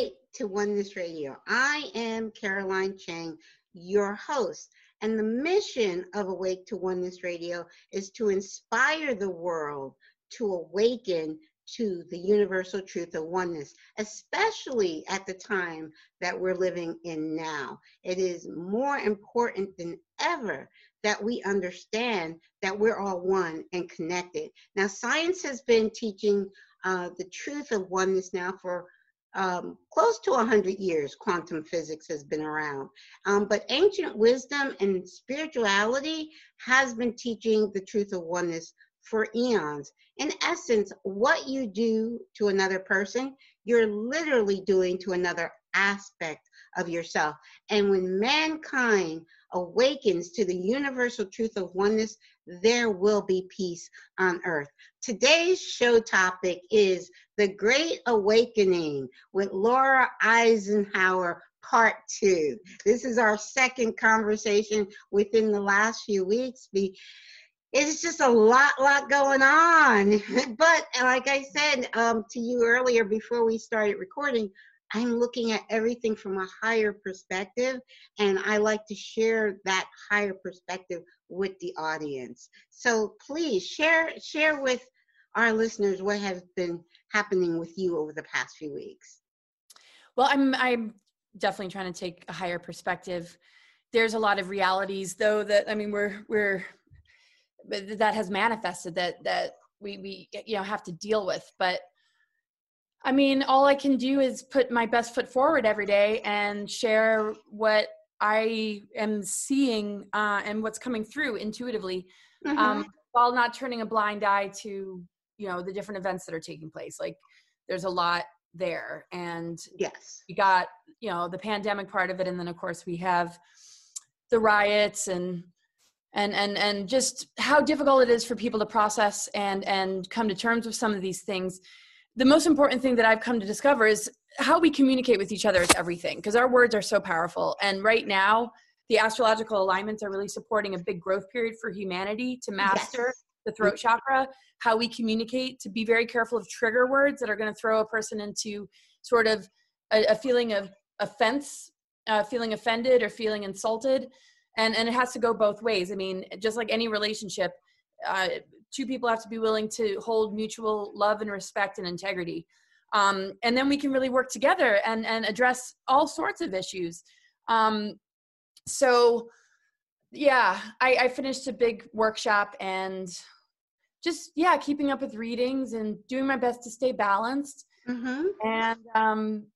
To Awake to Oneness Radio. I am Caroline Chang, your host. And the mission of Awake to Oneness Radio is to inspire the world to awaken to the universal truth of oneness, especially at the time that we're living in now. It is more important than ever that we understand that we're all one and connected. Now, science has been teaching uh, the truth of oneness now for um, close to 100 years quantum physics has been around. Um, but ancient wisdom and spirituality has been teaching the truth of oneness for eons. In essence what you do to another person you're literally doing to another aspect of yourself. And when mankind awakens to the universal truth of oneness there will be peace on earth Today's show topic is The Great Awakening with Laura Eisenhower, part two. This is our second conversation within the last few weeks. It's just a lot, lot going on. But like I said um, to you earlier before we started recording, I'm looking at everything from a higher perspective, and I like to share that higher perspective with the audience. So please share share with our listeners what has been happening with you over the past few weeks. Well, I'm I'm definitely trying to take a higher perspective. There's a lot of realities though that I mean we're we're that has manifested that that we we you know have to deal with, but I mean, all I can do is put my best foot forward every day and share what I am seeing uh, and what's coming through intuitively, mm-hmm. um, while not turning a blind eye to you know the different events that are taking place. Like, there's a lot there, and yes, we got you know the pandemic part of it, and then of course we have the riots and and and and just how difficult it is for people to process and and come to terms with some of these things the most important thing that I've come to discover is how we communicate with each other is everything because our words are so powerful. And right now, the astrological alignments are really supporting a big growth period for humanity to master yes. the throat chakra, how we communicate, to be very careful of trigger words that are going to throw a person into sort of a, a feeling of offense, uh, feeling offended or feeling insulted. And, and it has to go both ways. I mean, just like any relationship, uh, two people have to be willing to hold mutual love and respect and integrity um, and then we can really work together and and address all sorts of issues um, so yeah I, I finished a big workshop and just yeah keeping up with readings and doing my best to stay balanced mm-hmm. and um,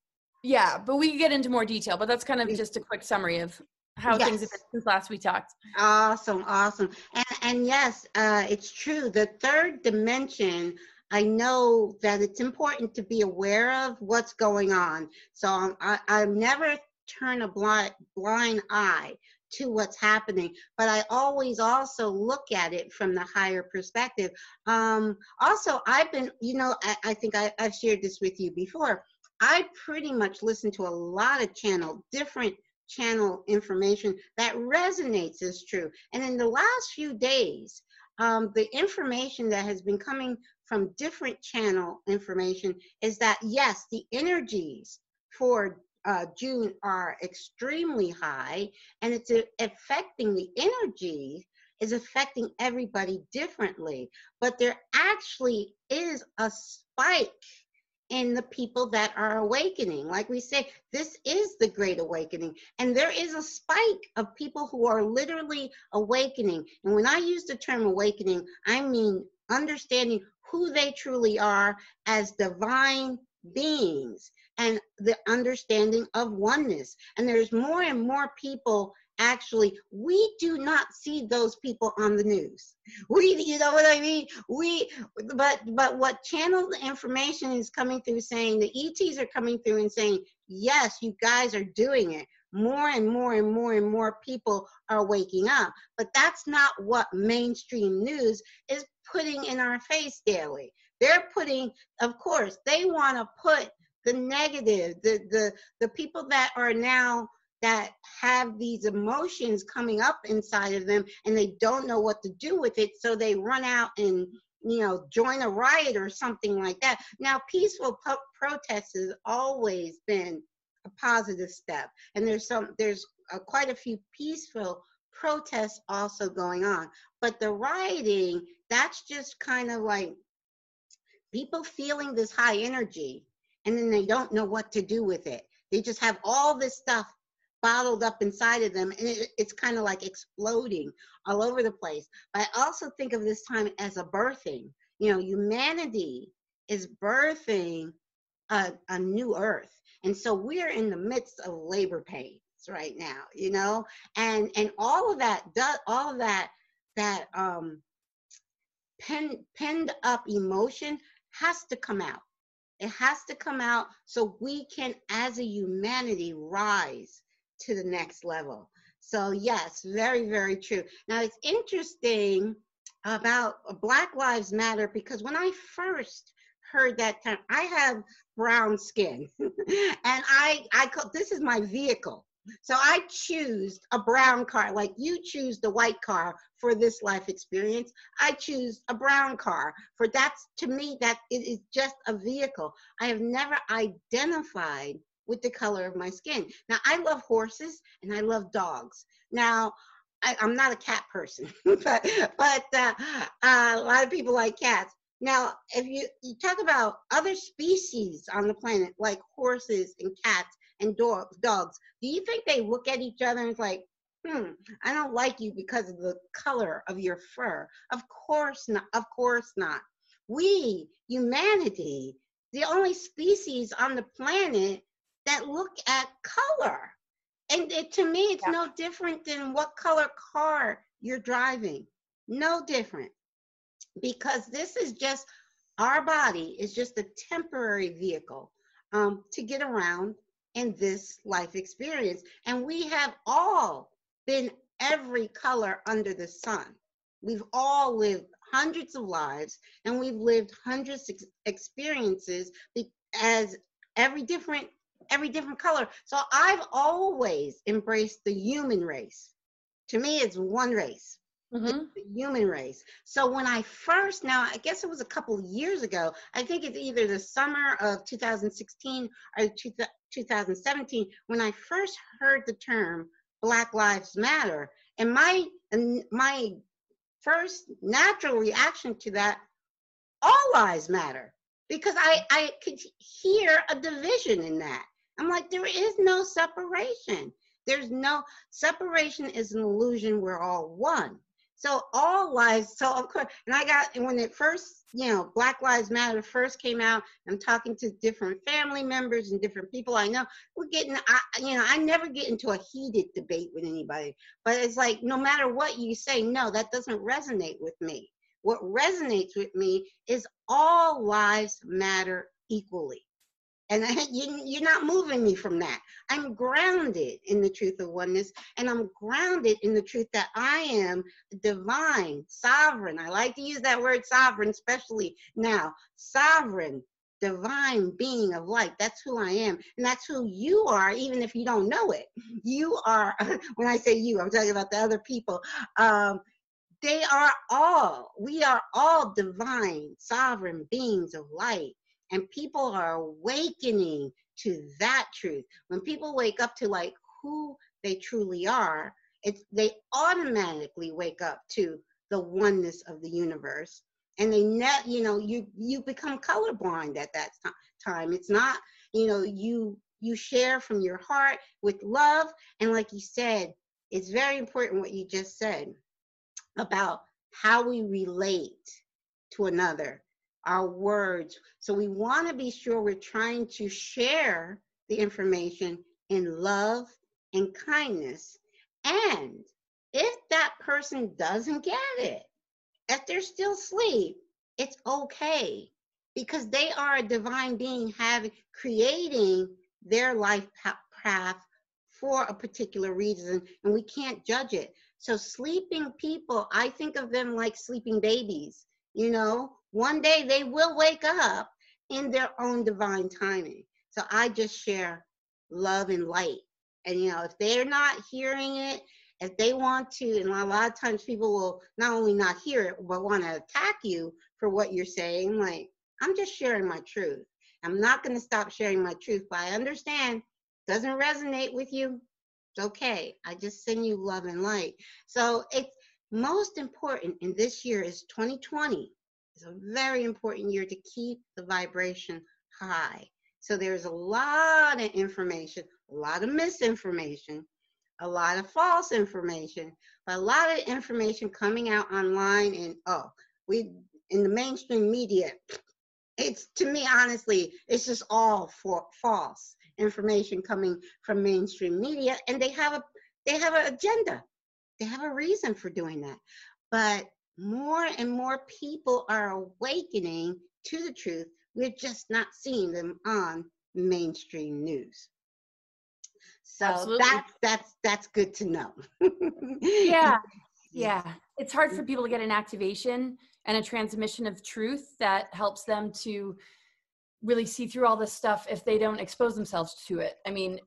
yeah but we can get into more detail but that's kind of just a quick summary of how yes. things have been since last we talked. Awesome, awesome. And, and yes, uh, it's true. The third dimension, I know that it's important to be aware of what's going on. So um, I, I never turn a blind, blind eye to what's happening, but I always also look at it from the higher perspective. Um, also, I've been, you know, I, I think I, I've shared this with you before. I pretty much listen to a lot of channel, different channel information that resonates as true. And in the last few days, um, the information that has been coming from different channel information is that yes, the energies for uh, June are extremely high, and it's affecting the energy is affecting everybody differently. But there actually is a spike in the people that are awakening. Like we say, this is the great awakening. And there is a spike of people who are literally awakening. And when I use the term awakening, I mean understanding who they truly are as divine beings and the understanding of oneness. And there's more and more people actually we do not see those people on the news. We you know what i mean? We but but what channel information is coming through saying the ets are coming through and saying yes you guys are doing it. More and more and more and more people are waking up. But that's not what mainstream news is putting in our face daily. They're putting of course they want to put the negative the the the people that are now that have these emotions coming up inside of them and they don't know what to do with it so they run out and you know join a riot or something like that. Now peaceful po- protest has always been a positive step and there's some there's uh, quite a few peaceful protests also going on but the rioting that's just kind of like people feeling this high energy and then they don't know what to do with it. They just have all this stuff bottled up inside of them and it, it's kind of like exploding all over the place. But i also think of this time as a birthing. You know humanity is birthing a, a new earth. And so we're in the midst of labor pains right now you know? And and all of that does all of that that um pen, penned up emotion has to come out it has to come out so we can as a humanity rise to the next level. So, yes, very, very true. Now, it's interesting about Black Lives Matter because when I first heard that term, I have brown skin and I, I call this is my vehicle. So I choose a brown car, like you choose the white car for this life experience. I choose a brown car for that's to me that it is just a vehicle. I have never identified with the color of my skin. Now, I love horses and I love dogs. Now, I, am not a cat person, but but uh, uh, a lot of people like cats. Now, if you, you talk about other species on the planet, like horses and cats and dogs, dogs, do you think they look at each other and it's like, hmm, I don't like you because of the color of your fur? Of course not. Of course not. We, humanity, the only species on the planet that look at color. And it, to me, it's yeah. no different than what color car you're driving. No different. Because this is just, our body is just a temporary vehicle um, to get around in this life experience. And we have all been every color under the sun. We've all lived hundreds of lives and we've lived hundreds of experiences as every different every different color. So I've always embraced the human race. To me, it's one race. Mm-hmm. the human race. So when I first, now I guess it was a couple of years ago, I think it's either the summer of 2016 or 2017, when I first heard the term Black Lives Matter. And my, my first natural reaction to that, all lives matter. Because I, I could hear a division in that. I'm like, there is no separation. There's no separation is an illusion. We're all one. So all lives, so of course, and I got when it first, you know, Black Lives Matter first came out. I'm talking to different family members and different people I know. We're getting, I, you know, I never get into a heated debate with anybody, but it's like no matter what you say, no, that doesn't resonate with me. What resonates with me is all lives matter equally. And I, you, you're not moving me from that. I'm grounded in the truth of oneness, and I'm grounded in the truth that I am divine, sovereign. I like to use that word sovereign, especially now. Sovereign, divine being of light. That's who I am. And that's who you are, even if you don't know it. You are, when I say you, I'm talking about the other people. Um, they are all, we are all divine, sovereign beings of light and people are awakening to that truth. When people wake up to like who they truly are it's they automatically wake up to the oneness of the universe. And they net you know you you become colorblind at that time. It's not you know you you share from your heart with love. And like you said it's very important what you just said about how we relate to another our words. So we want to be sure we're trying to share the information in love and kindness. And if that person doesn't get it, if they're still asleep, it's okay because they are a divine being having creating their life path for a particular reason and we can't judge it so sleeping people i think of them like sleeping babies you know one day they will wake up in their own divine timing so i just share love and light and you know if they're not hearing it if they want to and a lot of times people will not only not hear it but want to attack you for what you're saying like i'm just sharing my truth i'm not going to stop sharing my truth but i understand doesn't resonate with you, it's okay. I just send you love and light. So it's most important in this year is 2020. It's a very important year to keep the vibration high. So there's a lot of information, a lot of misinformation, a lot of false information, but a lot of information coming out online and oh, we in the mainstream media, it's to me honestly, it's just all for false information coming from mainstream media and they have a they have an agenda they have a reason for doing that but more and more people are awakening to the truth. We're just not seeing them on mainstream news. So Absolutely. that's that's that's good to know. Yeah. Yeah. It's hard for mm-hmm. people to get an activation and a transmission of truth that helps them to really see through all this stuff if they don't expose themselves to it. I mean,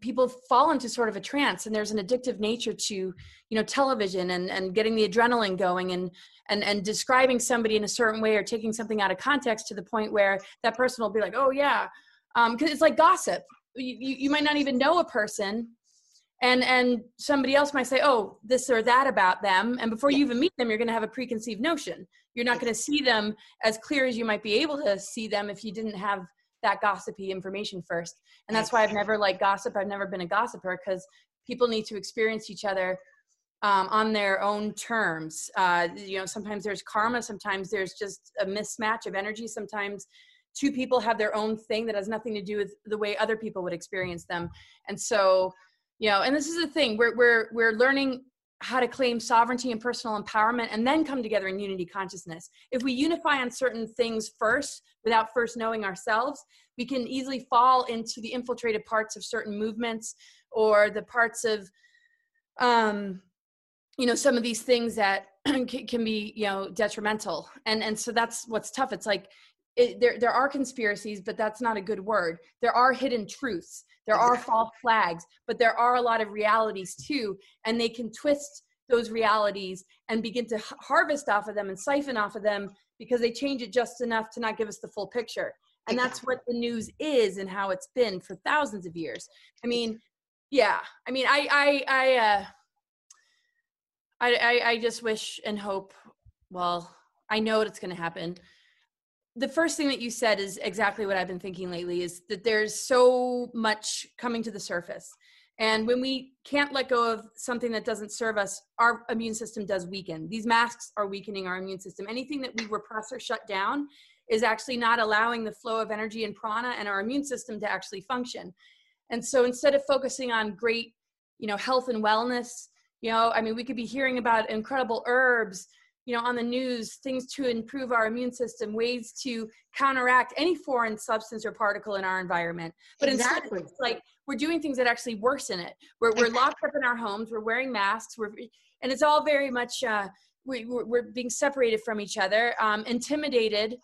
people fall into sort of a trance and there's an addictive nature to you know television and and getting the adrenaline going and and and describing somebody in a certain way or taking something out of context to the point where that person will be like oh yeah. Um because it's like gossip. You, you might not even know a person and and somebody else might say oh this or that about them and before you even meet them you're going to have a preconceived notion. You're not going to see them as clear as you might be able to see them if you didn't have that gossipy information first. And that's why i've never liked gossip i've never been a gossiper because people need to experience each other um, on their own terms. Uh, you know sometimes there's karma sometimes there's just a mismatch of energy. Sometimes two people have their own thing that has nothing to do with the way other people would experience them. And so you know and this is the thing we're we're we're learning how to claim sovereignty and personal empowerment and then come together in unity consciousness. If we unify on certain things first without first knowing ourselves, we can easily fall into the infiltrated parts of certain movements or the parts of um you know some of these things that can be you know detrimental and and so that's what's tough it's like it, there there are conspiracies but that's not a good word there are hidden truths there are false flags, but there are a lot of realities too, and they can twist those realities and begin to harvest off of them and siphon off of them because they change it just enough to not give us the full picture. And that's what the news is and how it's been for thousands of years. I mean, yeah. I mean, I I I uh I I, I just wish and hope well, I know it's going to happen the first thing that you said is exactly what I've been thinking lately is that there's so much coming to the surface. And when we can't let go of something that doesn't serve us, our immune system does weaken. These masks are weakening our immune system. Anything that we repress or shut down is actually not allowing the flow of energy and prana and our immune system to actually function. And so instead of focusing on great, you know, health and wellness, you know, I mean, we could be hearing about incredible herbs, you know on the news things to improve our immune system ways to counteract any foreign substance or particle in our environment. But exactly. instead like we're doing things that actually worsen it. We're, we're locked up in our homes we're wearing masks we're and it's all very much uh, we, we're being separated from each other um, intimidated.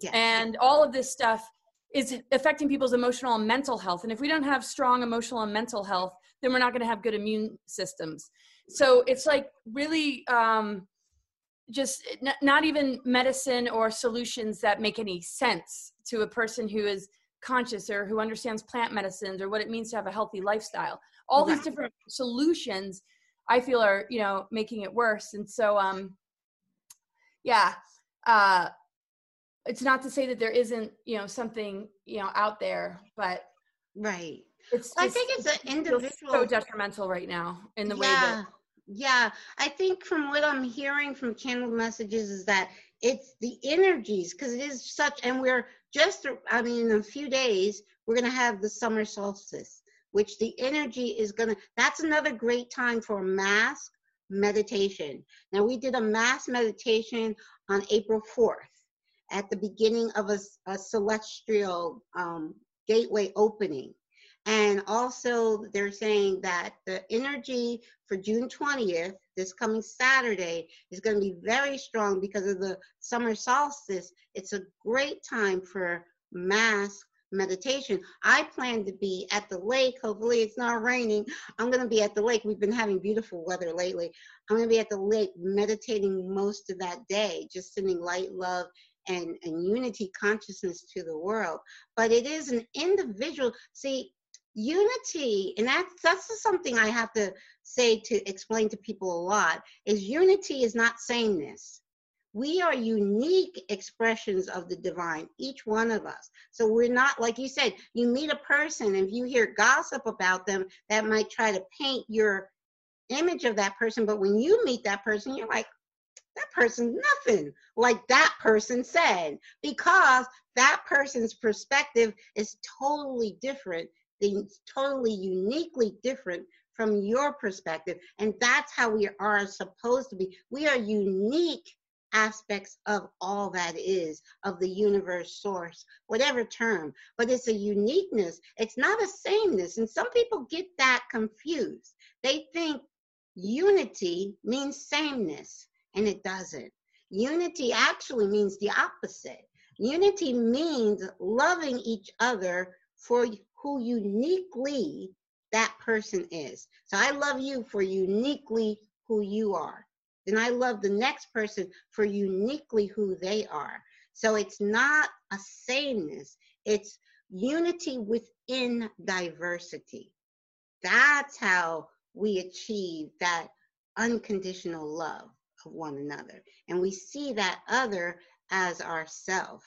Yes. and all of this stuff is affecting people's emotional and mental health. And if we don't have strong emotional and mental health then we're not going to have good immune systems. So it's like really um, just n- not even medicine or solutions that make any sense to a person who is conscious or who understands plant medicines or what it means to have a healthy lifestyle. All these different solutions i feel are you know making it worse. And so um yeah uh it's not to say that there isn't you know something you know out there but right. it's just, i think it's an individual so detrimental right now in the yeah. way that yeah, I think from what I'm hearing from channeled messages is that it's the energies because it is such and we're just i mean in a few days we're going to have the summer solstice which the energy is going to that's another great time for mass meditation. Now we did a mass meditation on april 4th at the beginning of a, a celestial um, gateway opening and also, they're saying that the energy for June 20th, this coming Saturday, is going to be very strong because of the summer solstice. It's a great time for mass meditation. I plan to be at the lake. Hopefully, it's not raining. I'm going to be at the lake. We've been having beautiful weather lately. I'm going to be at the lake meditating most of that day, just sending light, love, and, and unity consciousness to the world. But it is an individual. See, unity and that's that's something i have to say to explain to people a lot is unity is not sameness. We are unique expressions of the divine each one of us. So we're not like you said you meet a person and if you hear gossip about them that might try to paint your image of that person but when you meet that person you're like that person's nothing like that person said because that person's perspective is totally different things totally uniquely different from your perspective. And that's how we are supposed to be. We are unique aspects of all that is, of the universe source, whatever term, but it's a uniqueness. It's not a sameness. And some people get that confused. They think unity means sameness, and it doesn't. Unity actually means the opposite. Unity means loving each other for who uniquely that person is. So I love you for uniquely who you are. Then I love the next person for uniquely who they are. So it's not a sameness, it's unity within diversity. That's how we achieve that unconditional love of one another. And we see that other as ourself.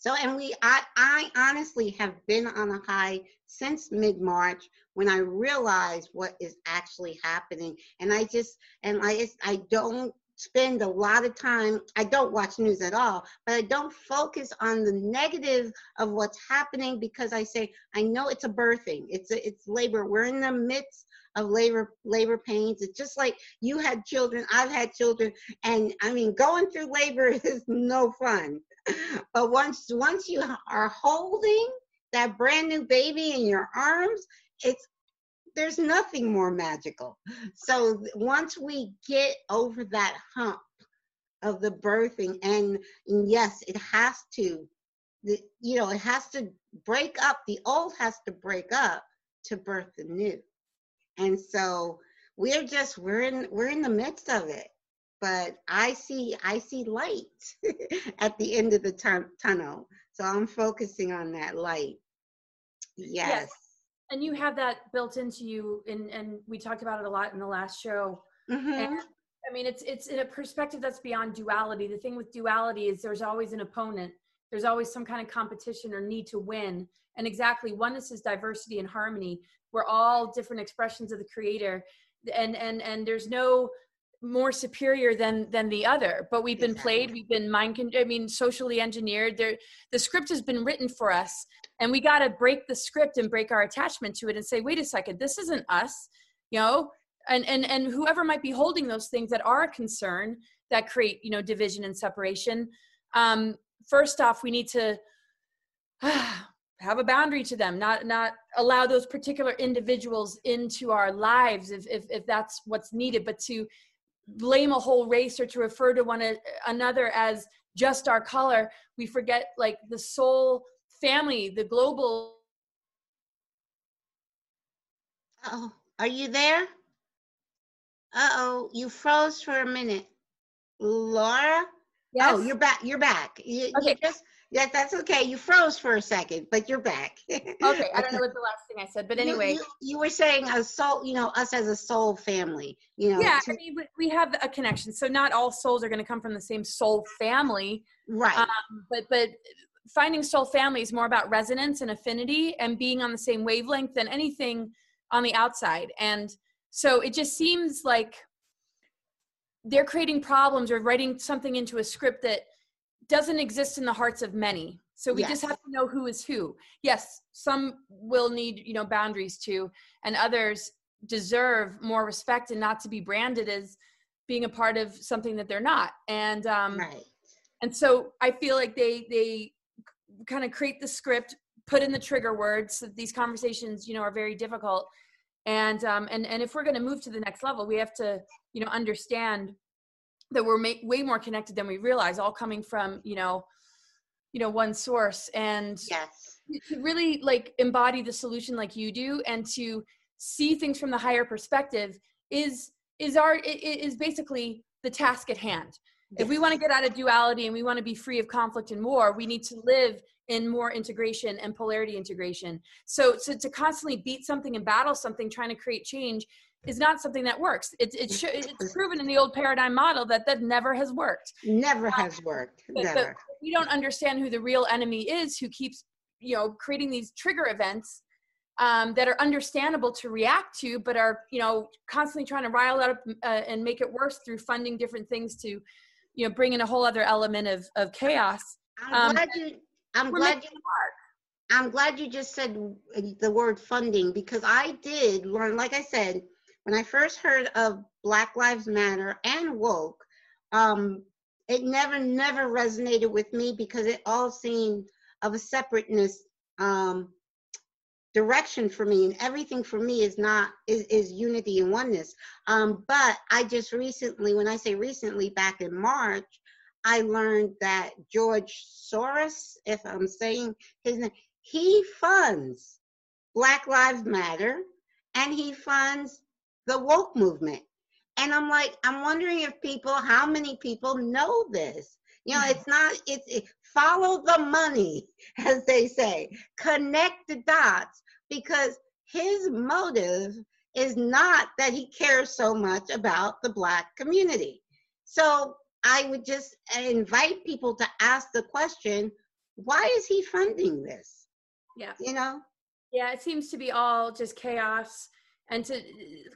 So, and we, I, I honestly have been on a high since mid March when I realized what is actually happening. And I just, and I, I don't spend a lot of time, I don't watch news at all, but I don't focus on the negative of what's happening because I say, I know it's a birthing, it's a, it's labor. We're in the midst of labor labor pains it's just like you had children i've had children and i mean going through labor is no fun but once once you are holding that brand new baby in your arms, it's there's nothing more magical. So once we get over that hump of the birthing, and, and yes, it has to, the, you know, it has to break up. The old has to break up to birth the new. And so we're just we're in we're in the midst of it but I see I see light at the end of the t- tunnel. So I'm focusing on that light. Yes. yes. And you have that built into you, and and we talked about it a lot in the last show. Mm-hmm. And, I mean, it's it's in a perspective that's beyond duality. The thing with duality is there's always an opponent. There's always some kind of competition or need to win. And exactly, oneness is diversity and harmony. We're all different expressions of the creator and and and there's no more superior than than the other but we've been exactly. played we've been mind con- i mean socially engineered there the script has been written for us and we got to break the script and break our attachment to it and say wait a second this isn't us you know and and and whoever might be holding those things that are a concern that create you know division and separation um first off we need to have a boundary to them not not allow those particular individuals into our lives if if, if that's what's needed but to blame a whole race or to refer to one uh, another as just our color. We forget like the soul family the global oh are you there? Uh-oh. You froze for a minute. Laura yes? oh you're back you're back you, okay. you just yeah, that's okay. You froze for a second, but you're back. okay, I don't know what the last thing I said, but anyway, you, you, you, were saying a soul, you know, us as a soul family. You know, yeah, to- I mean, we have a connection. So not all souls are going to come from the same soul family, right? Um, but but finding soul family is more about resonance and affinity and being on the same wavelength than anything on the outside. And so it just seems like they're creating problems or writing something into a script that doesn't exist in the hearts of many so we yes. just have to know who is who yes some will need you know boundaries too and others deserve more respect and not to be branded as being a part of something that they're not and um right. and so i feel like they they kind of create the script put in the trigger words these conversations you know are very difficult and um and and if we're going to move to the next level we have to you know understand that we're way more connected than we realize all coming from you know you know one source. And yes. to really like embody the solution like you do and to see things from the higher perspective is is our is basically the task at hand if we want to get out of duality and we want to be free of conflict and war we need to live in more integration and polarity integration. So so to constantly beat something and battle something trying to create change is not something that works. It's it's, it's proven in the old paradigm model that that never has worked. Never um, has worked. never. But, we don't understand who the real enemy is who keeps you know creating these trigger events um, that are understandable to react to, but are you know constantly trying to rile up uh, and make it worse through funding different things to you know bring in a whole other element of of chaos. I'm um, glad you. I'm glad you. I'm glad you just said the word funding because I did learn. Like I said, when I first heard of Black Lives Matter and woke, um, it never never resonated with me because it all seemed of a separateness um, direction for me and everything for me is not is, is unity and oneness. Um but i just recently when i say recently back in march i learned that george soros if i'm saying his name he funds black lives matter and he funds the woke movement. And i'm like i'm wondering if people how many people know this you know, mm-hmm. it's not, it's it, follow the money, as they say, connect the dots, because his motive is not that he cares so much about the Black community. So I would just invite people to ask the question why is he funding this? Yeah. You know? Yeah, it seems to be all just chaos and to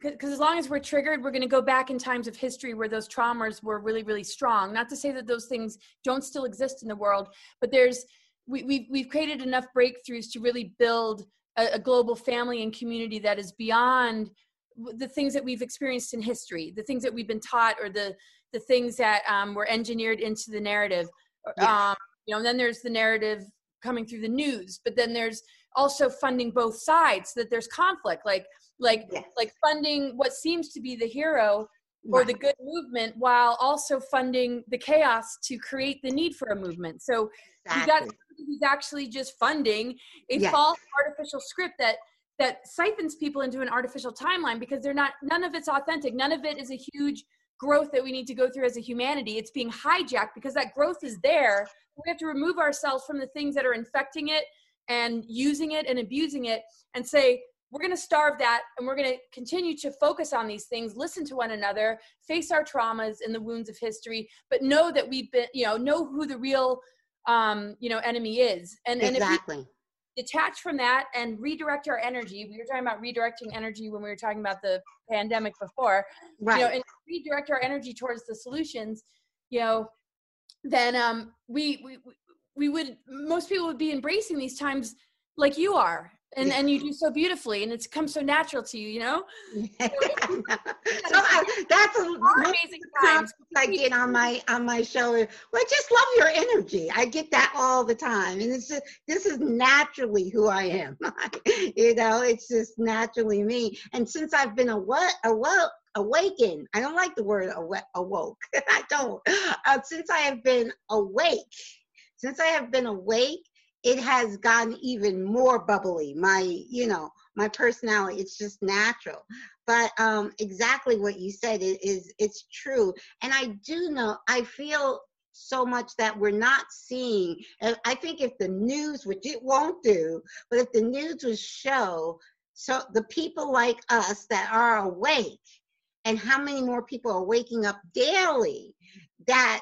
because as long as we're triggered we're going to go back in times of history where those traumas were really really strong. Not to say that those things don't still exist in the world but there's we, we've, we've created enough breakthroughs to really build a, a global family and community that is beyond the things that we've experienced in history the things that we've been taught or the the things that um, were engineered into the narrative. Yes. um, you know and then there's the narrative coming through the news but then there's also funding both sides so that there's conflict. Like like yes. like funding what seems to be the hero or right. the good movement while also funding the chaos to create the need for a movement so exactly. you got who's actually just funding a yes. false artificial script that that siphons people into an artificial timeline because they're not none of it's authentic none of it is a huge growth that we need to go through as a humanity it's being hijacked because that growth is there we have to remove ourselves from the things that are infecting it and using it and abusing it and say we're going to starve that and we're going to continue to focus on these things listen to one another face our traumas and the wounds of history but know that we've been you know know who the real um you know enemy is and exactly. and if we detach from that and redirect our energy we were talking about redirecting energy when we were talking about the pandemic before right. you know and redirect our energy towards the solutions you know then um we we we would most people would be embracing these times like you are and and you do so beautifully and it's come so natural to you you know? So, so that's a amazing times i get on my on my show well i just love your energy. I get that all the time and it's just this is naturally who i am you know it's just naturally me. And since i've been awoke awoke awakened i don't like the word awoke i don't. Uh, since i have been awake since i have been awake it has gotten even more bubbly. My you know my personality it's just natural. But um exactly what you said is, is it's true. And i do know i feel so much that we're not seeing and i think if the news which it won't do but if the news would show so the people like us that are awake and how many more people are waking up daily that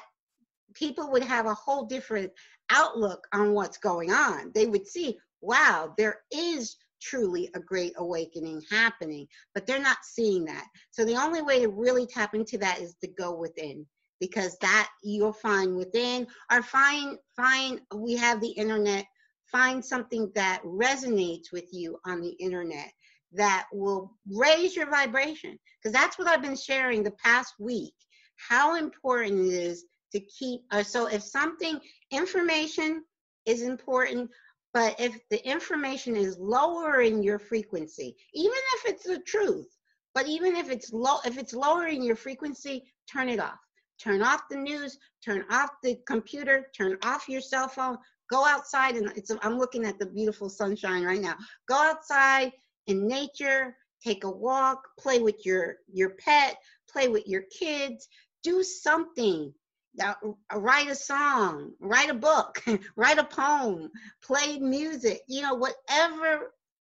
people would have a whole different outlook on what's going on. They would see, wow, there is truly a great awakening happening. But they're not seeing that. So the only way to really tap into that is to go within because that you'll find within or find find we have the internet find something that resonates with you on the internet that will raise your vibration because that's what i've been sharing the past week how important it is to keep uh, so if something information is important but if the information is lowering your frequency even if it's the truth but even if it's low if it's lowering your frequency turn it off. Turn off the news turn off the computer turn off your cell phone go outside and it's i'm looking at the beautiful sunshine right now. Go outside in nature take a walk play with your your pet play with your kids do something uh, write a song write a book write a poem play music you know whatever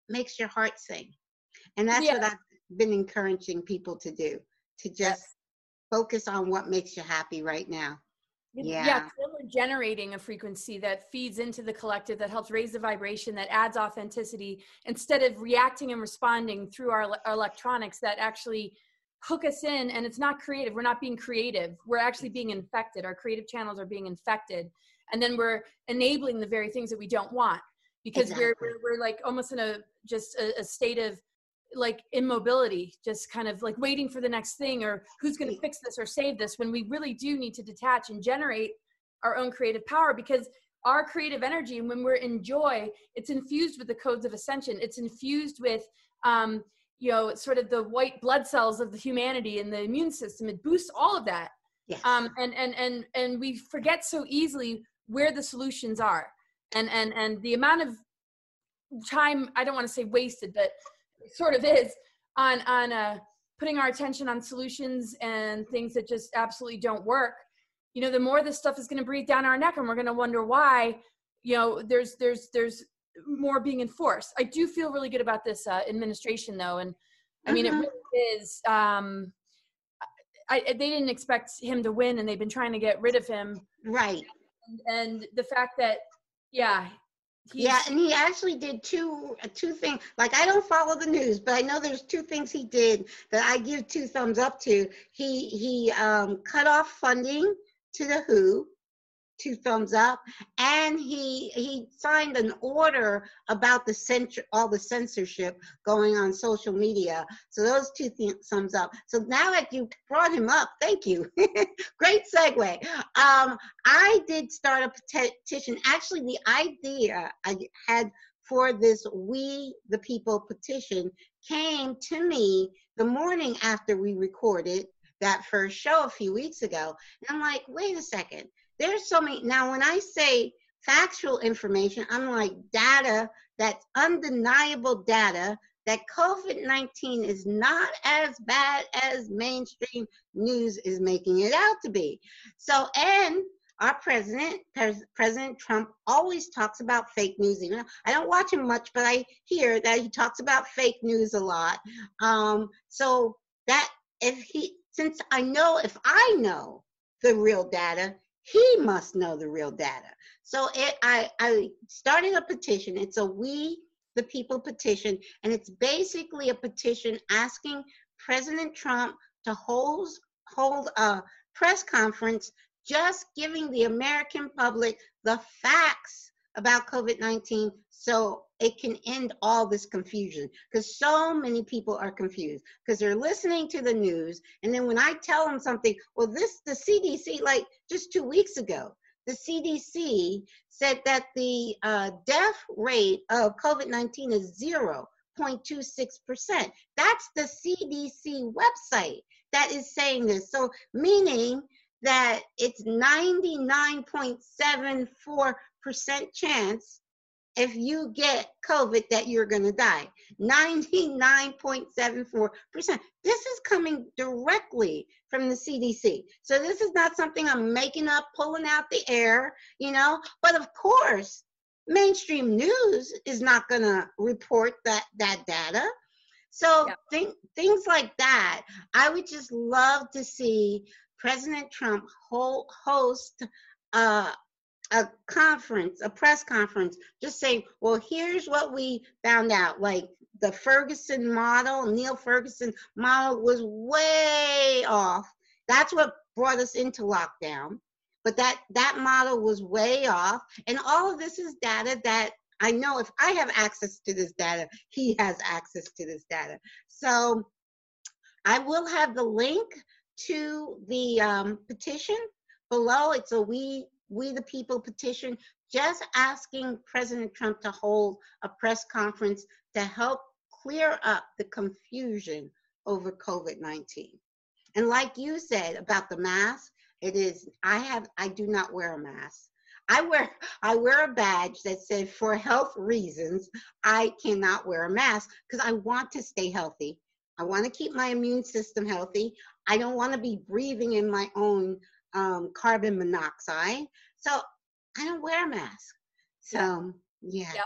makes your heart sing and that's yeah. what i've been encouraging people to do to just yes. focus on what makes you happy right now yeah. Yeah. we're generating a frequency that feeds into the collective, that helps raise the vibration, that adds authenticity instead of reacting and responding through our, our electronics that actually hook us in. And it's not creative. We're not being creative. We're actually being infected. Our creative channels are being infected. And then we're enabling the very things that we don't want because exactly. we're, we're, we're like almost in a just a, a state of like immobility just kind of like waiting for the next thing or who's going to fix this or save this when we really do need to detach and generate our own creative power because our creative energy and when we're in joy it's infused with the codes of ascension it's infused with um, you know sort of the white blood cells of the humanity and the immune system. It boosts all of that. Yes. um, and and and and we forget so easily where the solutions are. And and and the amount of time i don't want to say wasted but sort of is on on uh, putting our attention on solutions and things that just absolutely don't work. You know the more this stuff is going to breathe down our neck and we're going to wonder why you know there's there's there's more being enforced i do feel really good about this uh, administration though and i mean mm-hmm. it really is um I, they didn't expect him to win and they've been trying to get rid of him right and, and the fact that yeah He's, yeah, and he actually did two two things. Like I don't follow the news, but I know there's two things he did that I give two thumbs up to. He he um, cut off funding to the WHO two thumbs up. And he he signed an order about the censor all the censorship going on social media. So those two th- thumbs up. So now that you brought him up thank you. Great segue. Um i did start a petition. Actually the idea i had for this we the people petition came to me the morning after we recorded that first show a few weeks ago. And i'm like wait a second there's so many now when i say factual information i'm like data that's undeniable data that covid-19 is not as bad as mainstream news is making it out to be. So and our president president trump always talks about fake news. Even i don't watch him much but i hear that he talks about fake news a lot. Um, so that if he since i know if i know the real data he must know the real data. So it, I, I started a petition. It's a We the People petition, and it's basically a petition asking President Trump to hold, hold a press conference just giving the American public the facts about COVID 19 so it can end all this confusion because so many people are confused because they're listening to the news and then when i tell them something well this the cdc like just two weeks ago the cdc said that the uh, death rate of covid-19 is 0.26% that's the cdc website that is saying this. So meaning that it's 99.74% chance if you get COVID that you're going to die. 99.74%. This is coming directly from the CDC. So this is not something I'm making up, pulling out the air, you know. But of course, mainstream news is not going to report that that data. So yeah. think, things like that, I would just love to see President Trump host uh, a conference, a press conference, just saying, well, here's what we found out. Like the Ferguson model, Neil Ferguson model was way off. That's what brought us into lockdown. But that that model was way off. And all of this is data that I know if I have access to this data, he has access to this data. So I will have the link to the um, petition below. It's a we we the people petition, just asking President Trump to hold a press conference to help clear up the confusion over COVID-19. And like you said about the mask, it is I have I do not wear a mask. I wear I wear a badge that says for health reasons I cannot wear a mask because I want to stay healthy. I want to keep my immune system healthy. I don't want to be breathing in my own um, carbon monoxide. So I don't wear a mask. So yeah. Yep.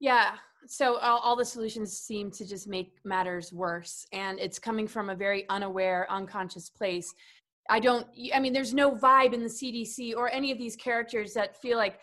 Yeah. So all, all the solutions seem to just make matters worse. And it's coming from a very unaware, unconscious place. I don't, I mean, there's no vibe in the CDC or any of these characters that feel like,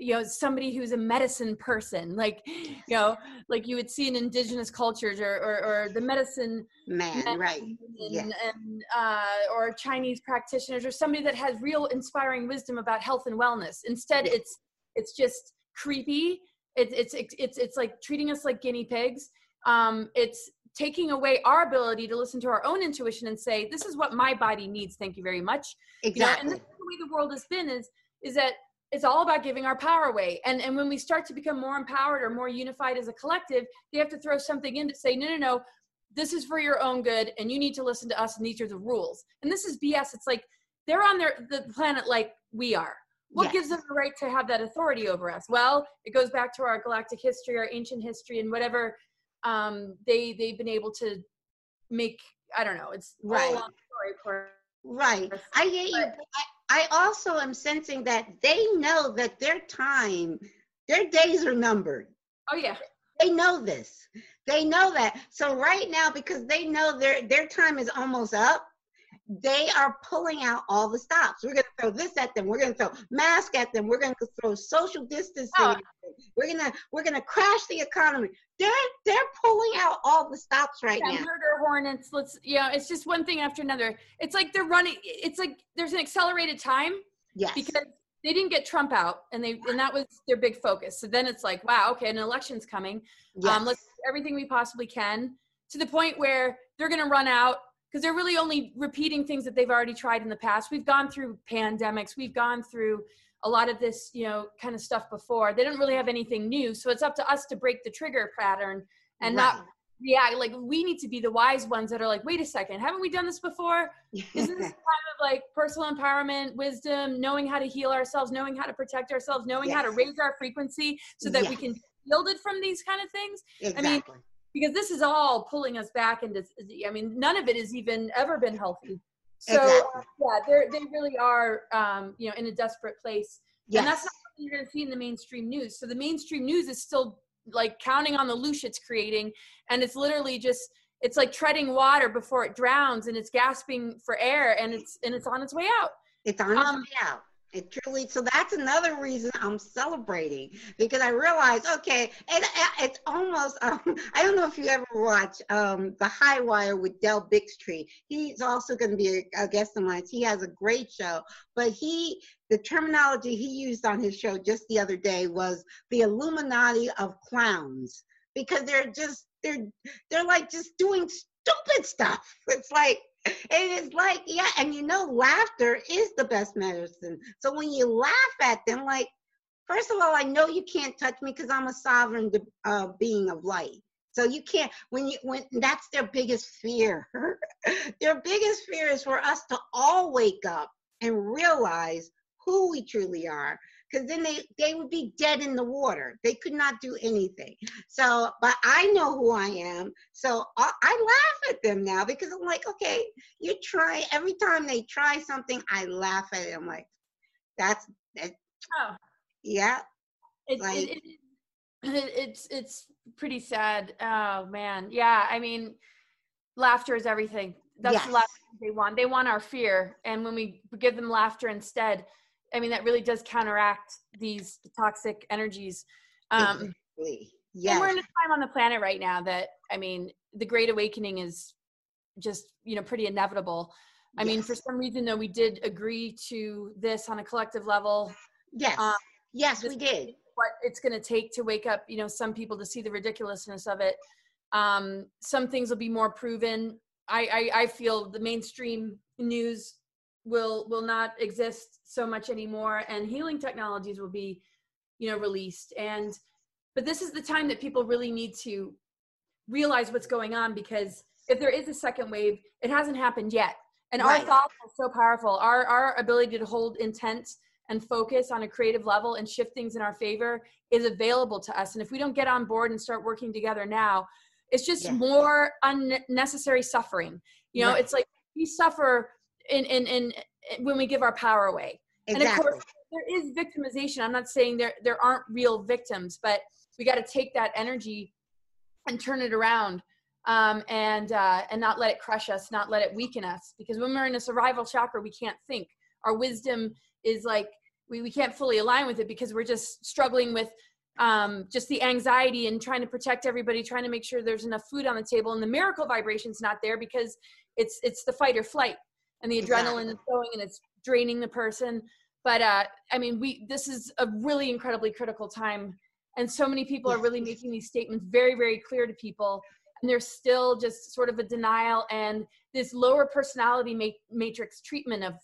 you know, somebody who's a medicine person, like, you know, like you would see in indigenous cultures or, or, or the medicine man, right. and, Yeah. and uh, or Chinese practitioners or somebody that has real inspiring wisdom about health and wellness. Instead, Yeah. it's it's just creepy. It's it's it's it's, it's like treating us like guinea pigs. Um, it's taking away our ability to listen to our own intuition and say, "This is what my body needs." Thank you very much. You know, and this is the way the world has been is is that it's all about giving our power away. And and when we start to become more empowered or more unified as a collective, they have to throw something in to say, no, no, no, this is for your own good, and you need to listen to us, and these are the rules. And this is BS. It's like they're on their the planet like we are. What Yes. gives them the right to have that authority over us? Well, it goes back to our galactic history, our ancient history, and whatever um, they they've been able to make. I don't know. It's Right. long story for Right. I you. But- but I, I also am sensing that they know that their time, their days are numbered. oh yeah They know this. They know that. So right now, because they know their their time is almost up, they are pulling out all the stops. We're gonna throw this at them. We're gonna throw mask at them. We're gonna throw social distancing. Oh. We're gonna we're gonna crash the economy. They're they're pulling out all the stops right yeah, now. murder hornets let's yeah it's just one thing after another it's like they're running it's like there's an accelerated time Yes. because they didn't get trump out and they and that was their big focus so then it's like wow okay an election's coming yes. um let's do everything we possibly can to the point where they're going to run out because they're really only repeating things that they've already tried in the past we've gone through pandemics we've gone through a lot of this you know kind of stuff before. They don't really have anything new so it's up to us to break the trigger pattern and not Right. yeah like we need to be the wise ones that are like wait a second haven't we done this before? Isn't this time of like personal empowerment wisdom knowing how to heal ourselves knowing how to protect ourselves knowing how to raise our frequency so that we can be it from these kind of things? Exactly. because this is all pulling us back into i mean none of it has even ever been healthy so Exactly. yeah they're they really are um you know in a desperate place yes. and that's not something you're going to see in the mainstream news so the mainstream news is still like counting on the loosh it's creating and it's literally just it's like treading water before it drowns and it's gasping for air and it's and it's on its way out It's on its Um, way out. It truly. So that's another reason I'm celebrating because I realize, okay, and uh, it's almost. Um, I don't know if you ever watch um, The High Wire with Del Bigtree. He's also going to be a, a guest of mine. He has a great show, but he, the terminology he used on his show just the other day was the Illuminati of clowns because they're just they're they're like just doing stupid stuff. It's like it is like, yeah, and you know, laughter is the best medicine. So when you laugh at them, like, first of all, I know you can't touch me because I'm a sovereign uh, being of light. So you can't when you when that's their biggest fear. their biggest fear is for us to all wake up and realize who we truly are. Because then they they would be dead in the water. They could not do anything. So, but I know who I am. So I, I laugh at them now because I'm like, okay, you try. Every time they try something, I laugh at it. I'm like, that's that, oh. Yeah, it, Like- it, it, it, it's it's pretty sad. Oh man. Yeah i mean laughter is everything. That's the last thing they want. They want our fear. And when we give them laughter instead I mean, that really does counteract these toxic energies. Um, Exactly. And we're in a time on the planet right now that, I mean, the Great Awakening is just, you know, pretty inevitable. I mean, for some reason, though, we did agree to this on a collective level. Yes. uh, yes, we did. what it's going to take to wake up you know some people to see the ridiculousness of it um some things will be more proven I, I i feel the mainstream news will will not exist so much anymore and healing technologies will be you know released and but this is the time that people really need to realize what's going on because if there is a second wave it hasn't happened yet and Right. our thoughts are so powerful our our ability to hold intent and focus on a creative level and shift things in our favor is available to us and if we don't get on board and start working together now it's just Yeah. more unnecessary suffering you know Right. it's like we suffer in in in when we give our power away. And of course there is victimization. I'm not saying there there aren't real victims but we got to take that energy and turn it around um, and uh, and not let it crush us not let it weaken us because when we're in a survival chakra we can't think. Our wisdom is like we, we can't fully align with it because we're just struggling with um, just the anxiety and trying to protect everybody trying to make sure there's enough food on the table and the miracle vibration's not there because it's it's the fight or flight and the adrenaline is going and it's draining the person. But uh i mean we this is a really incredibly critical time. And so many people are really making these statements very very clear to people. And there's still just sort of a denial and this lower personality ma- matrix treatment of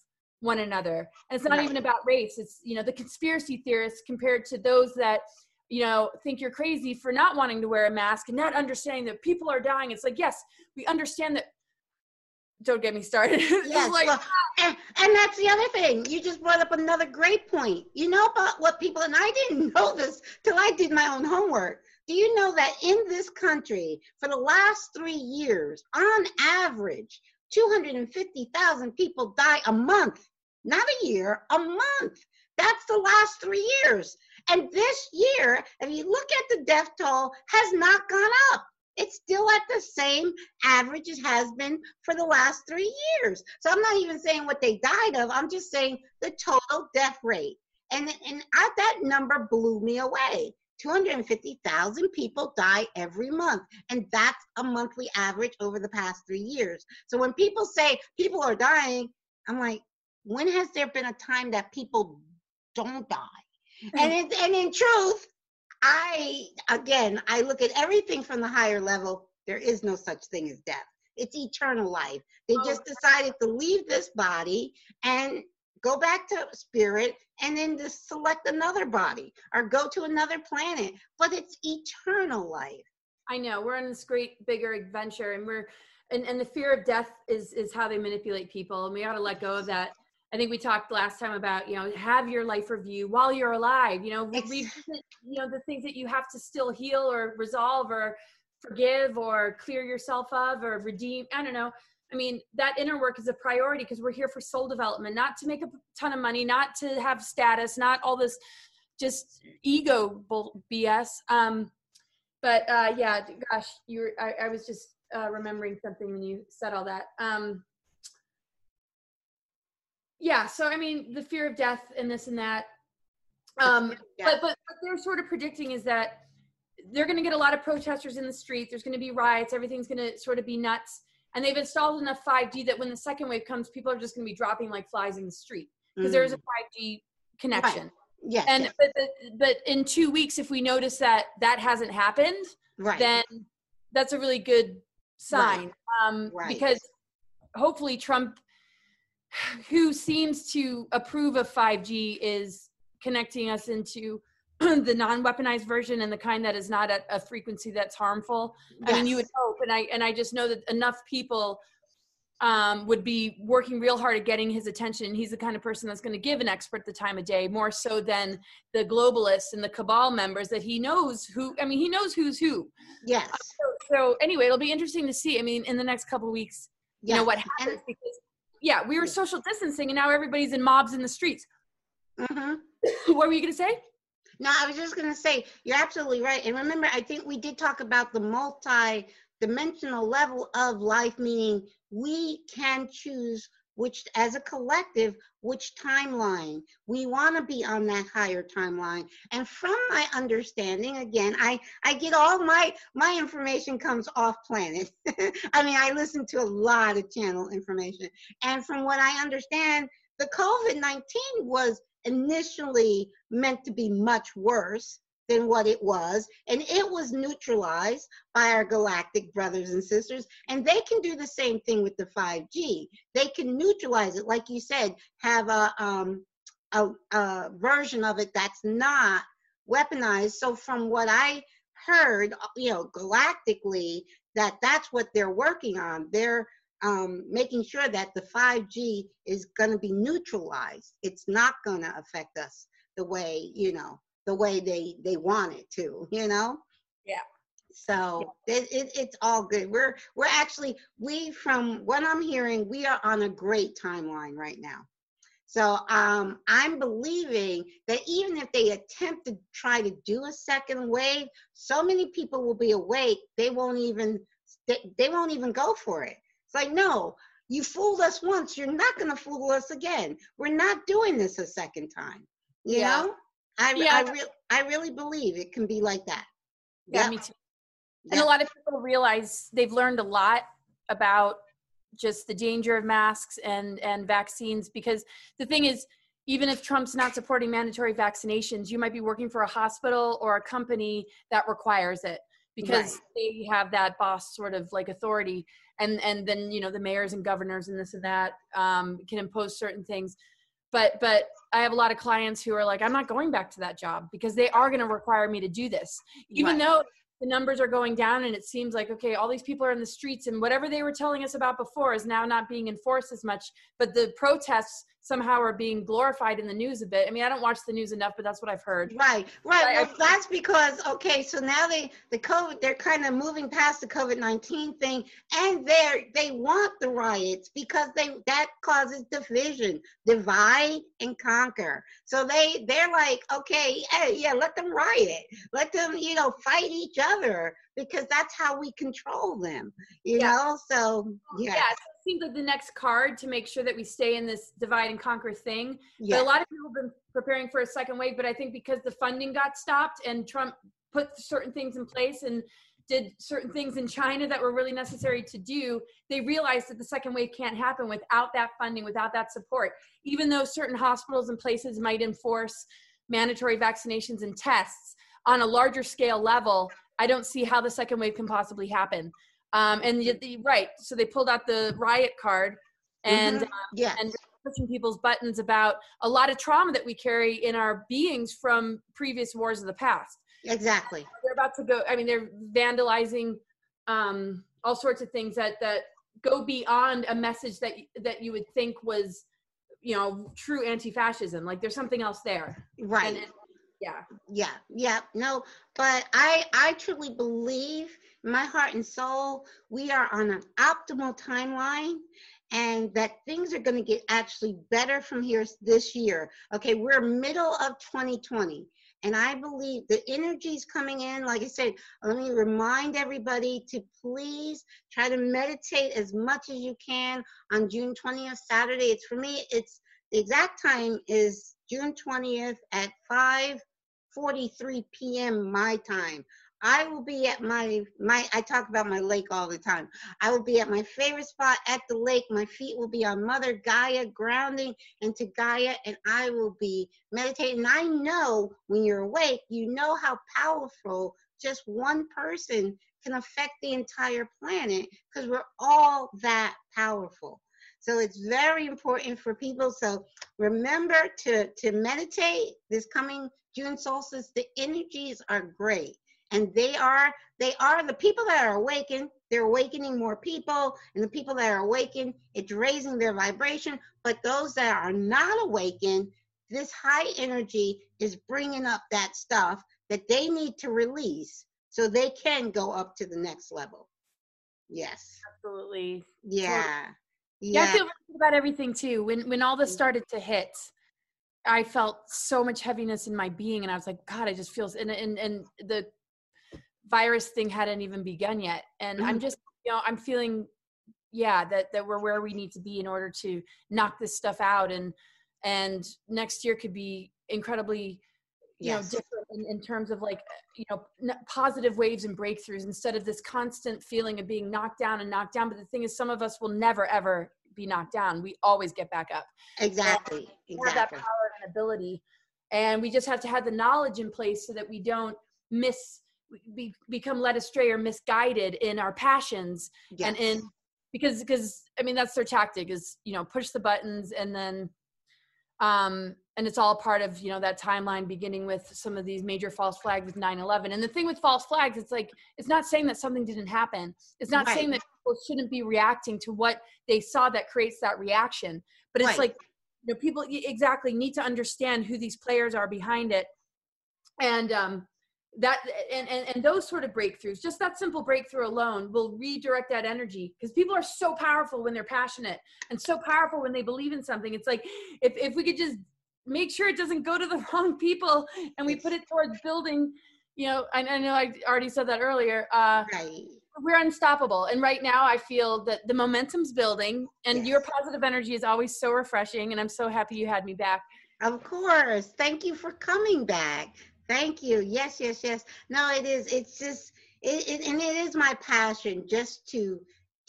one another. And it's not even about race. It's you know the conspiracy theorists compared to those that you know think you're crazy for not wanting to wear a mask and not understanding that people are dying. It's like yes we understand that don't get me started Yes, like well, and, and that's the other thing. You just brought up another great point. You know about what people, and I didn't know this till I did my own homework. Do you know that in this country, for the last three years, on average, 250,000 people die a month? Not a year, a month. That's the last three years. And this year, if you look at the death toll, has not gone up. It's still at the same average it has been for the last three years. So I'm not even saying what they died of. I'm just saying the total death rate. And, and I, that number blew me away. 250,000 people die every month. And that's a monthly average over the past three years. So when people say people are dying, I'm like, when has there been a time that people don't die? And, hmm. it, and in truth, I, again, I look at everything from the higher level. There is no such thing as death. It's eternal life. They oh, just decided to leave this body and go back to spirit and then just select another body or go to another planet. But it's eternal life. I know we're on this great bigger adventure, and we're and, and the fear of death is is how they manipulate people, and we ought to let go of that. I think we talked last time about you know have your life review while you're alive. You know revisit you know the things that you have to still heal or resolve or forgive or clear yourself of or redeem. I don't know. I mean that inner work is a priority because we're here for soul development, not to make a ton of money, not to have status, not all this just ego BS. Um, but uh, yeah, gosh, you were, I, I was just uh, remembering something when you said all that. Um, yeah, so I mean, the fear of death and this and that. Um, Yeah. but, but what they're sort of predicting is that they're going to get a lot of protesters in the street. There's going to be riots. Everything's going to sort of be nuts. And they've installed enough 5G that when the second wave comes, people are just going to be dropping like flies in the street because there's a 5G connection. Yeah. And but, but but in two weeks, if we notice that that hasn't happened, right. then that's a really good sign um, Right. because hopefully Trump, who seems to approve of 5G, is connecting us into the non-weaponized version and the kind that is not at a frequency that's harmful. I mean, you would hope, and I and I just know that enough people um, would be working real hard at getting his attention. He's the kind of person that's going to give an expert the time of day, more so than the globalists and the cabal members that he knows who. I mean, he knows who's who. yes, So anyway, it'll be interesting to see. I mean, in the next couple of weeks, you know what happens because yeah, we were social distancing and now everybody's in mobs in the streets. Mhm. what were you going to say? No, I was just going to say, you're absolutely right. And remember, I think we did talk about the multi dimensional level of life, meaning we can choose which as a collective which timeline? We want to be on that higher timeline. And from my understanding again i i get all my my information comes off planet. I mean i listen to a lot of channel information. And from what i understand the covid-19 was initially meant to be much worse than what it was. And it was neutralized by our galactic brothers and sisters. And they can do the same thing with the 5G. They can neutralize it, like you said, have a, um, a, a version of it that's not weaponized. So, from what I heard, you know, galactically, that that's what they're working on. They're um, making sure that the 5G is going to be neutralized. It's not going to affect us the way, you know, the way they they want it to you know? Yeah. So it, it, it's all good. We're we're actually we from what i'm hearing we are on a great timeline right now. So um, i'm believing that even if they attempt to try to do a second wave so many people will be awake they won't even they, they won't even go for it. It's like no you fooled us once you're not going to fool us again. We're not doing this a second time you yeah. know I, yeah. I, re- I really believe it can be like that. Yeah, yep. me too. And a lot of people realize they've learned a lot about just the danger of masks and and vaccines because the thing is even if Trump's not supporting mandatory vaccinations, you might be working for a hospital or a company that requires it because right. they have that boss sort of like authority and and then you know the mayors and governors and this and that um, can impose certain things but but I have a lot of clients who are like, I'm not going back to that job because they are going to require me to do this. Even right. though the numbers are going down and it seems like, okay, all these people are in the streets and whatever they were telling us about before is now not being enforced as much. But the protests somehow are being glorified in the news a bit. I mean, I don't watch the news enough, but that's what I've heard. Right, right. Well, that's because okay, so now they the COVID they're kind of moving past the COVID nineteen thing, and they're they want the riots because they that causes division, divide and conquer. So they they're like, okay, hey, yeah, let them riot, let them you know fight each other because that's how we control them, you yeah. know. So yeah. yeah seems like the next card to make sure that we stay in this divide and conquer thing. Yeah. But a lot of people have been preparing for a second wave, but I think because the funding got stopped and Trump put certain things in place and did certain things in China that were really necessary to do, they realized that the second wave can't happen without that funding, without that support. Even though certain hospitals and places might enforce mandatory vaccinations and tests on a larger scale level, I don't see how the second wave can possibly happen. Um, and the, the, right, so they pulled out the riot card and mm-hmm. um, and pushing people's buttons about a lot of trauma that we carry in our beings from previous wars of the past. Exactly. They're about to go. I mean, they're vandalizing um, all sorts of things that that go beyond a message that that you would think was, you know, true anti-fascism. Like there's something else there. Right. And, and, yeah. Yeah. Yeah. No, but I I truly believe my heart and soul, we are on an optimal timeline and that things are going to get actually better from here this year. Okay, we're middle of 2020. And I believe the energy is coming in. Like I said, let me remind everybody to please try to meditate as much as you can on June 20th, Saturday. It's for me, it's the exact time is June 20th at 5:43 p.m. my time. I will be at my my I talk about my lake all the time. I will be at my favorite spot at the lake. My feet will be on Mother Gaia, grounding into Gaia, and I will be meditating. I know when you're awake, you know how powerful just one person can affect the entire planet because we're all that powerful. So it's very important for people. So remember to to meditate this coming June solstice. The energies are great. And they are they are the people that are awakened. They're awakening more people. And the people that are awakened it's raising their vibration. But those that are not awakened this high energy is bringing up that stuff that they need to release so they can go up to the next level. Yes. Absolutely. Yeah yeah, yeah. i feel about everything too. When when all this started to hit I felt so much heaviness in my being, and I was like, God, I just feels and and and the virus thing hadn't even begun yet. And mm-hmm. i'm just you know i'm feeling yeah that that we're where we need to be in order to knock this stuff out. And and next year could be incredibly you Yes. know different in, in terms of like you know n- positive waves and breakthroughs instead of this constant feeling of being knocked down and knocked down. But the thing is some of us will never ever be knocked down. We always get back up. Exactly. we have that power and ability. And we just have to have the knowledge in place so that we don't miss be, become led astray or misguided in our passions and in because because i mean that's their tactic is you know push the buttons and then um and it's all part of you know that timeline beginning with some of these major false flags with 9-11 and the thing with false flags it's like it's not saying that something didn't happen. It's not saying that people shouldn't be reacting to what they saw that creates that reaction. But it's Right. like you know people exactly need to understand who these players are behind it. And um that and, and and those sort of breakthroughs just that simple breakthrough alone will redirect that energy because people are so powerful when they're passionate and so powerful when they believe in something it's like if if we could just make sure it doesn't go to the wrong people and we put it towards building you know i, I know i already said that earlier uh Right. we're unstoppable and right now i feel that the momentum's building and your positive energy is always so refreshing and i'm so happy you had me back Of course. Thank you for coming back. Thank you. Yes, yes, yes. No, it is. It's just it, it and it is my passion just to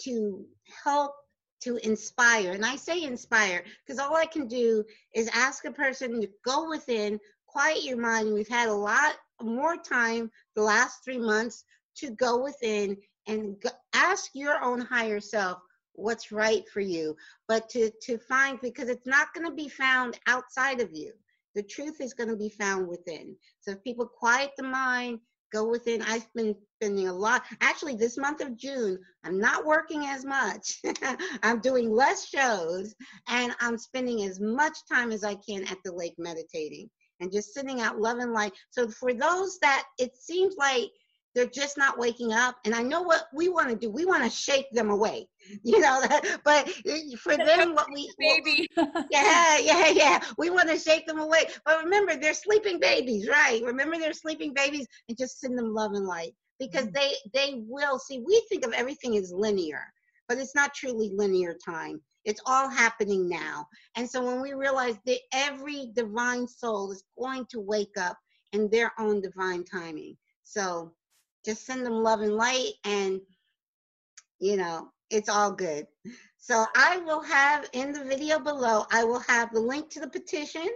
to help to inspire. And I say inspire because all I can do is ask a person to go within, quiet your mind. We've had a lot more time the last three months to go within and go, ask your own higher self what's right for you but to to find because it's not going to be found outside of you the truth is going to be found within. So if people quiet the mind go within. I've been spending a lot actually this month of june i'm not working as much. I'm doing less shows and i'm spending as much time as i can at the lake meditating and just sitting out loving light so for those that it seems like they're just not waking up and i know what we want to do we want to shake them awake you know but for them what we baby yeah, yeah, yeah. We want to shake them away. But remember, they're sleeping babies, right? Remember, they're sleeping babies and just send them love and light because Mm-hmm. they they will see. We think of everything as linear, but it's not truly linear time. It's all happening now. And so when we realize that every divine soul is going to wake up in their own divine timing. So just send them love and light and you know, it's all good. So I will have in the video below, I will have the link to the petition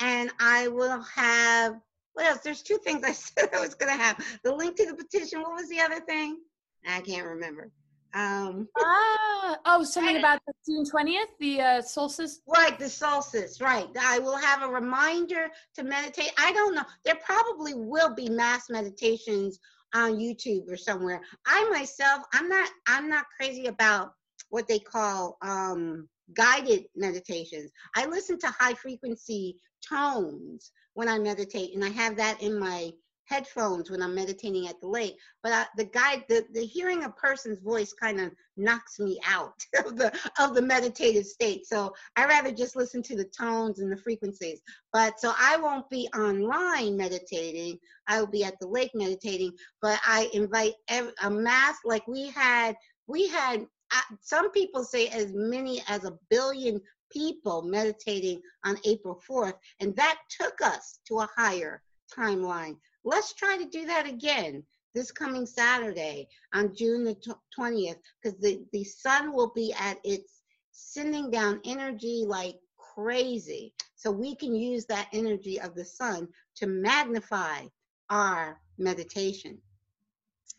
and I will have, what else? There's two things I said I was going to have. The link to the petition. What was the other thing? I can't remember. Um, ah oh something about the june 20th the uh solstice right, the solstice, right. I will have a reminder to meditate. I don't know. There probably will be mass meditations on YouTube or somewhere. I myself, I'm not, I'm not crazy about what they call um, guided meditations. I listen to high frequency tones when I meditate, and I have that in my headphones when I'm meditating at the lake. But I, the guide, the, the hearing a person's voice kind of knocks me out of the of the meditative state. So I rather just listen to the tones and the frequencies. But so I won't be online meditating. I will be at the lake meditating. But I invite a mass like we had. We had uh, some people say as many as a billion people meditating on April 4th, and that took us to a higher timeline. Let's try to do that again this coming Saturday on June the 20th, because the, the sun will be at its sending down energy like crazy. So we can use that energy of the sun to magnify our meditation.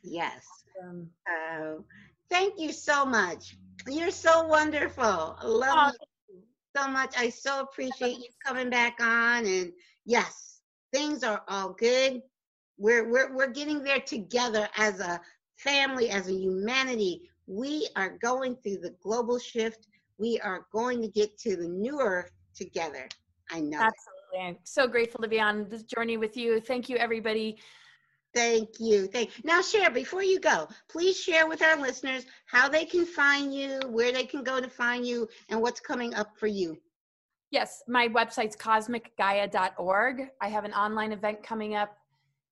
Yes. um, Oh, thank you so much. You're so wonderful. I love you so much. I so appreciate you coming back on. And yes, things are all good. We're we're we're getting there together as a family, as a humanity. We are going through the global shift. We are going to get to the new earth together. I know. it. absolutely i'm so grateful to be on this journey with you thank you everybody Thank you. Thank now share before you go. Please share with our listeners how they can find you, where they can go to find you, and what's coming up for you. Yes, my website's cosmicgaia.org. I have an online event coming up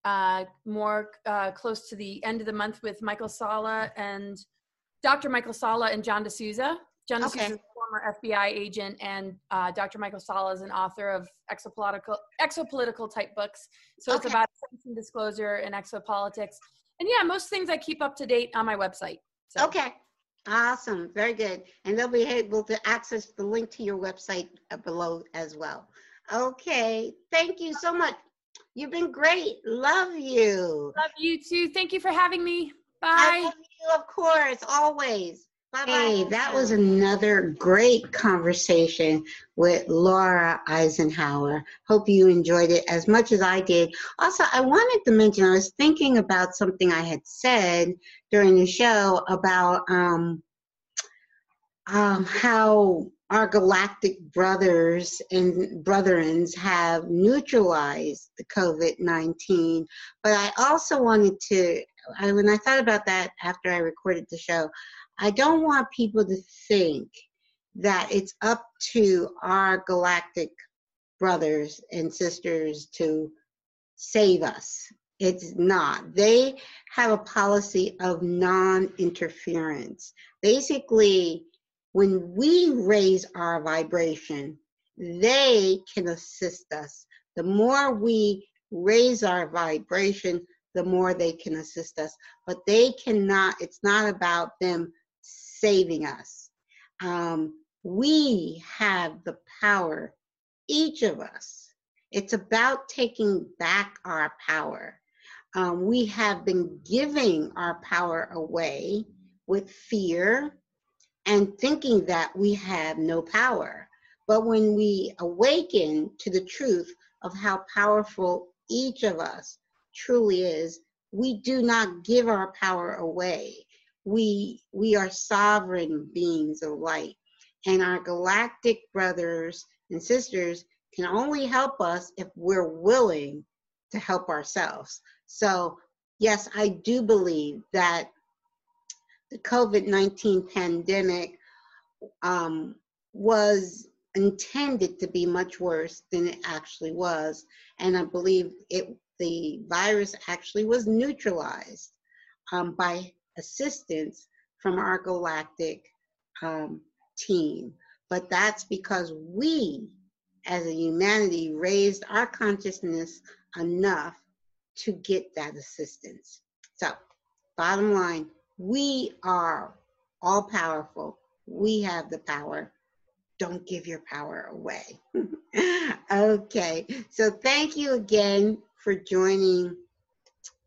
uh, more uh, close to the end of the month with Michael Salla and Dr. Michael Salla and John DeSouza. John Okay. Is a former FBI agent, and uh, Dr. Michael Salla is an author of exopolitical, exopolitical type books. So it's about sanction disclosure and exopolitics. And yeah, most things I keep up to date on my website. So. Okay. Awesome. Very good. And they'll be able to access the link to your website uh, below as well. Okay. Thank you so much. You've been great. Love you. Love you too. Thank you for having me. I Bye. love you, of course, always. Bye bye. Hey, that was another great conversation with Laura Eisenhower. Hope you enjoyed it as much as I did. Also, I wanted to mention I was thinking about something I had said during the show about um, um, how our galactic brothers and brethrens have neutralized the COVID 19. But I also wanted to, I, when I thought about that after I recorded the show, I don't want people to think that it's up to our galactic brothers and sisters to save us. It's not. They have a policy of non interference. Basically, when we raise our vibration, they can assist us. The more we raise our vibration, the more they can assist us. But they cannot, it's not about them saving us. Um, we have the power, each of us. It's about taking back our power. Um, we have been giving our power away with fear and thinking that we have no power. But when we awaken to the truth of how powerful each of us truly is, we do not give our power away. We, we are sovereign beings of light. And our galactic brothers and sisters can only help us if we're willing to help ourselves. So, yes, I do believe that the COVID 19 pandemic um, was intended to be much worse than it actually was. And I believe it, the virus actually was neutralized um, by assistance from our galactic um, team. But that's because we, as a humanity, raised our consciousness enough to get that assistance. So, bottom line, we are all powerful. We have the power. Don't give your power away. okay, so thank you again for joining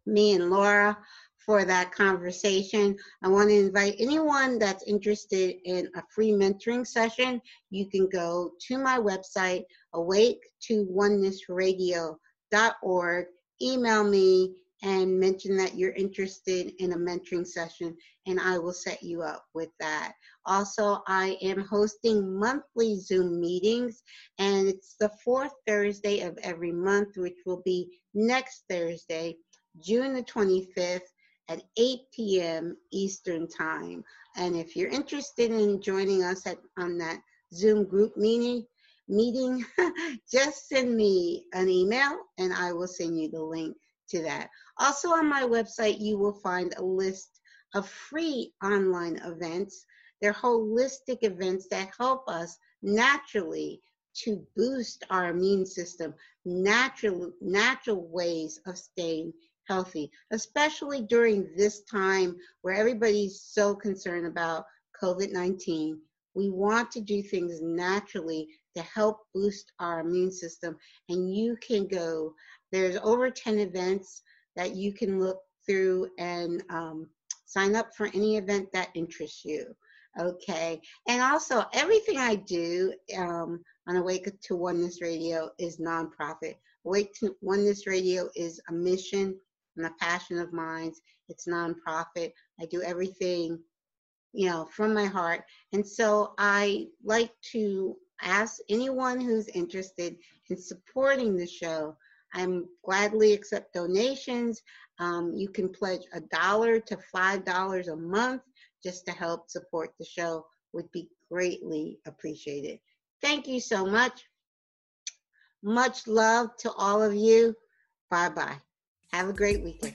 me and Laura for that conversation. I want to invite anyone that's interested in a free mentoring session. You can go to my website, awake to onenessradio.org, email me and mention that you're interested in a mentoring session, and I will set you up with that. Also, I am hosting monthly Zoom meetings, and it's the fourth Thursday of every month, which will be next Thursday, June the 25th at 8 p.m. Eastern Time. And if you're interested in joining us at, on that Zoom group meeting, meeting, just send me an email and I will send you the link to that. Also on my website, you will find a list of free online events. They're holistic events that help us naturally to boost our immune system, natural, natural ways of staying healthy, especially during this time where everybody's so concerned about COVID 19. We want to do things naturally to help boost our immune system. And you can go, there's over 10 events that you can look through and um, sign up for any event that interests you. Okay. And also, everything I do um, on Awake to Oneness Radio is nonprofit. Awake to Oneness Radio is a mission and a passion of mine. It's nonprofit. I do everything, you know, from my heart. And so I like to ask anyone who's interested in supporting the show. I'm gladly accept donations. Um, you can pledge a dollar to five dollars a month just to help support the show. Would be greatly appreciated. Thank you so much. Much love to all of you. Bye bye. Have a great weekend.